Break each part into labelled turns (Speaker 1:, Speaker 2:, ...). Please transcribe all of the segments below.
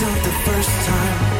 Speaker 1: not the first time.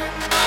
Speaker 2: Thank